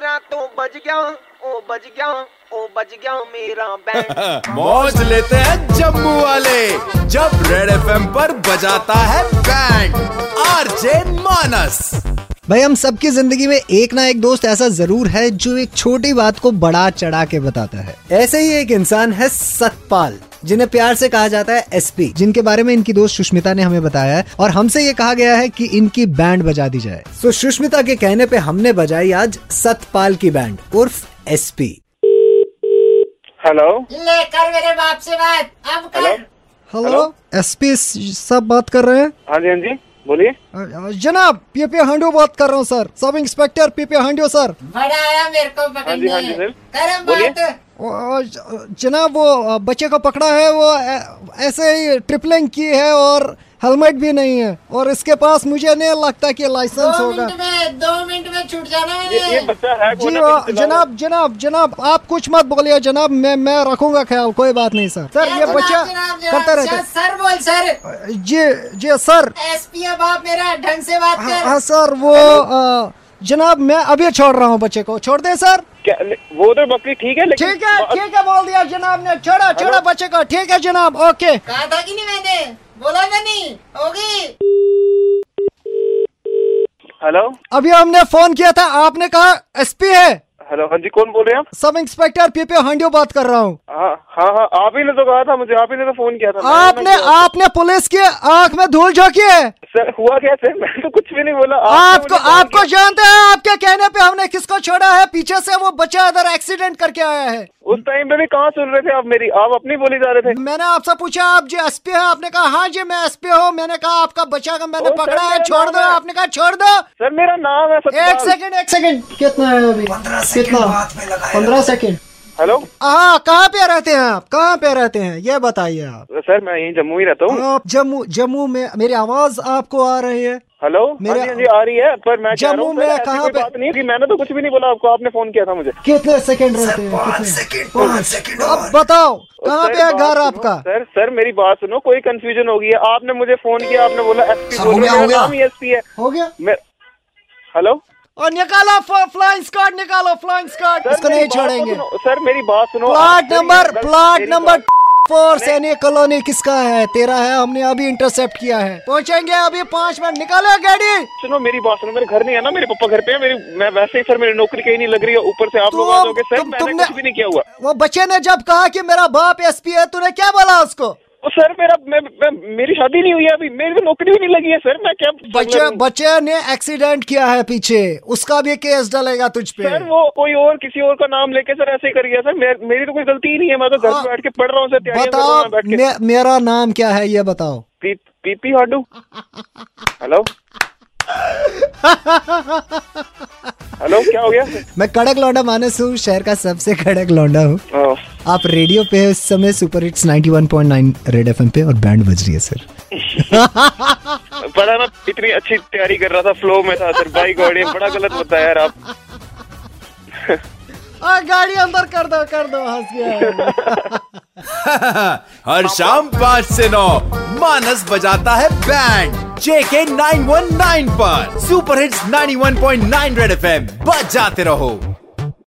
मेरा तो बज गया ओ बज गया ओ बज गया मेरा बैंड मौज लेते हैं जम्मू वाले जब रेड एफएम पर बजाता है बैंड आरजे मानस भाई हम सबकी ज़िंदगी में एक ना एक दोस्त ऐसा ज़रूर है जो एक छोटी बात को बड़ा चढ़ा के बताता है। ऐसे ही एक इंसान है सतपाल। जिन्हें प्यार से कहा जाता है एसपी जिनके बारे में इनकी दोस्त सुष्मिता ने हमें बताया है और हमसे ये कहा गया है कि इनकी बैंड बजा दी जाए। तो सुष्मिता के कहने पे हमने बजाई आज सतपाल की बैंड उर्फ़ एसपी हेलो लेकर मेरे बाप से बात। अब हेलो कर हेलो एसपी सब बात कर रहे हैं? हाँ जी हाँ जी बोलिए। जनाब पीपी हांडो बात कर रहा हूँ sir. Sub inspector PP हांडो sir. बड़ा आया मेरे को हाँ जी, हाँ जी, जनाब वो बच्चे को पकड़ा है वो ऐसे ही ट्रिपलिंग की है और हेलमेट भी नहीं है। और इसके पास मुझे नहीं लगता कि लाइसेंस होगा। मिनट में दो मिनट में छूट जाना ये, ये बच्चा है जी है? वो, जनाब जनाब जनाब आप कुछ मत बोलिए जनाब मैं मैं रखूँगा ख्याल कोई बात नहीं सर। सर ये बच्चा करता रहता सर, सर बोल सर। जी जी सर। एसपी अब आप मेरा ढंग से बात हाँ कर। हाँ, सर वो जनाब मैं अभी छोड़ रहा हूँ बच्चे को। छोड़ दे सर? वो तो बकरी ठीक है लेकिन ठीक है ठीक है बोल दिया जनाब ने। छोड़ा छोड़ा बच्चे को। ठीक है जनाब ओके। कहा था कि नहीं मैंने? बोला होगी। हेलो? अभी हमने फ़ोन किया था आपने कहा एसपी है। हेलो हाँ जी कौन बोल रहे हैं आप? सब इंस्पेक्टर पीपी हांडियो बात कर रहा हूँ। हाँ हाँ हाँ आप ही ने तो कहा था मुझे आप ही ने तो फ़ोन किया था। आपने आपने पुलिस की आँख में धूल झोंकी है। सर हुआ क्या सर? मैंने तो कुछ भी नहीं बोला। आपको आपको जानते हैं आपके कहने पे हमने किसको छोड़ा है? पीछे से वो बच्चा इधर एक्सीडेंट करके आया है। उस टाइम पे भी कहाँ सुन रहे थे आप मेरी? आप अपनी बोली जा रहे थे। मैंने आपसे पूछा आप जी एसपी है? आपने कहा हाँ जी मैं एस पी हूँ। मैंने कहा आपका बच्चा का मैंने पकड़ा है छोड़ दो। आपने कहा छोड़ दो। सर मेरा नाम है एक सेकंड एक सेकंड कितना है अभी? कितना? पंद्रह सेकंड हेलो हाँ कहाँ पे रहते हैं आप? कहाँ पे रहते हैं? ये बताइए आप। सर मैं यहीं जम्मू ही रहता हूँ। आप जम्मू जम्मू में मेरी आवाज़ आपको आ रही है? हेलो हाँ मेरे- जी हाँ आ रही है पर मैं जम्मू में कहाँ पे- बात नहीं कि मैंने तो कुछ भी नहीं बोला आपको आपने फ़ोन किया था मुझे। कितने सेकंड रहते हैं? कितने पाँच सेकंड अब बताओ कहाँ पे है घर आपका? सर सर मेरी बात सुनो कोई कंफ्यूजन हो गई है। आपने मुझे फ़ोन किया आपने बोला एस पी हो। नाम एसपी है। हो गया। हेलो और निकालो फ्लाइंग स्क्वाड निकालो फ्लाइंग सर, इसको नहीं छोड़ेंगे। सर मेरी बात सुनो। Plot number plot number four Sainik colony किसका है? तेरा है हमने अभी इंटरसेप्ट किया है। पहुँचेंगे अभी पाँच मिनट। निकालो गाड़ी। सुनो मेरी बात सुनो मेरे घर नहीं है ना मेरे पापा घर पे है मेरी मैं वैसे ही सर मेरी नौकरी कहीं नहीं लग रही है ऊपर से आप तो लोग आ जाओगे सर मैंने कुछ भी नहीं किया हुआ। वो बच्चे ने जब कहा कि मेरा बाप एसपी है तूने क्या बोला उसको? सर मेरा मैं, मैं, मेरी शादी नहीं हुई है अभी। मेरी नौकरी भी नहीं लगी है सर। मैं क्या बच्चे बच्चे ने एक्सीडेंट किया है पीछे। उसका भी केस डलेगा तुझ पे। सर वो कोई और किसी और का नाम लेके सर ऐसे कर गया। सर मे, मेरी तो कोई गलती ही नहीं है। मैं तो घर हाँ। पे बैठ के पढ़ रहा हूँ सर बताओ मैं मेरा नाम क्या है ये बताओ। पी, पीपी हाडू। हेलो? हेलो क्या हो गया? मैं कड़क लौंडा मानस हूँ शहर का सबसे कड़क लौंडा हूँ। आप रेडियो पे है इस समय सुपर हिट्स 91.9 रेड एफएम पे और बैंड बज रही है सर। पता है, मैं इतनी अच्छी तैयारी कर रहा था फ्लो में था सर। बाइक ऑडियंस बड़ा गलत बताया यार आप। आ, गाड़ी अंदर कर दो कर दो हंस गया हर शाम पाँच से नौ मानस बजाता है बैंड जेके 919 पर। सुपर हिट्स 91.9 रेड एफएम बजाते रहो।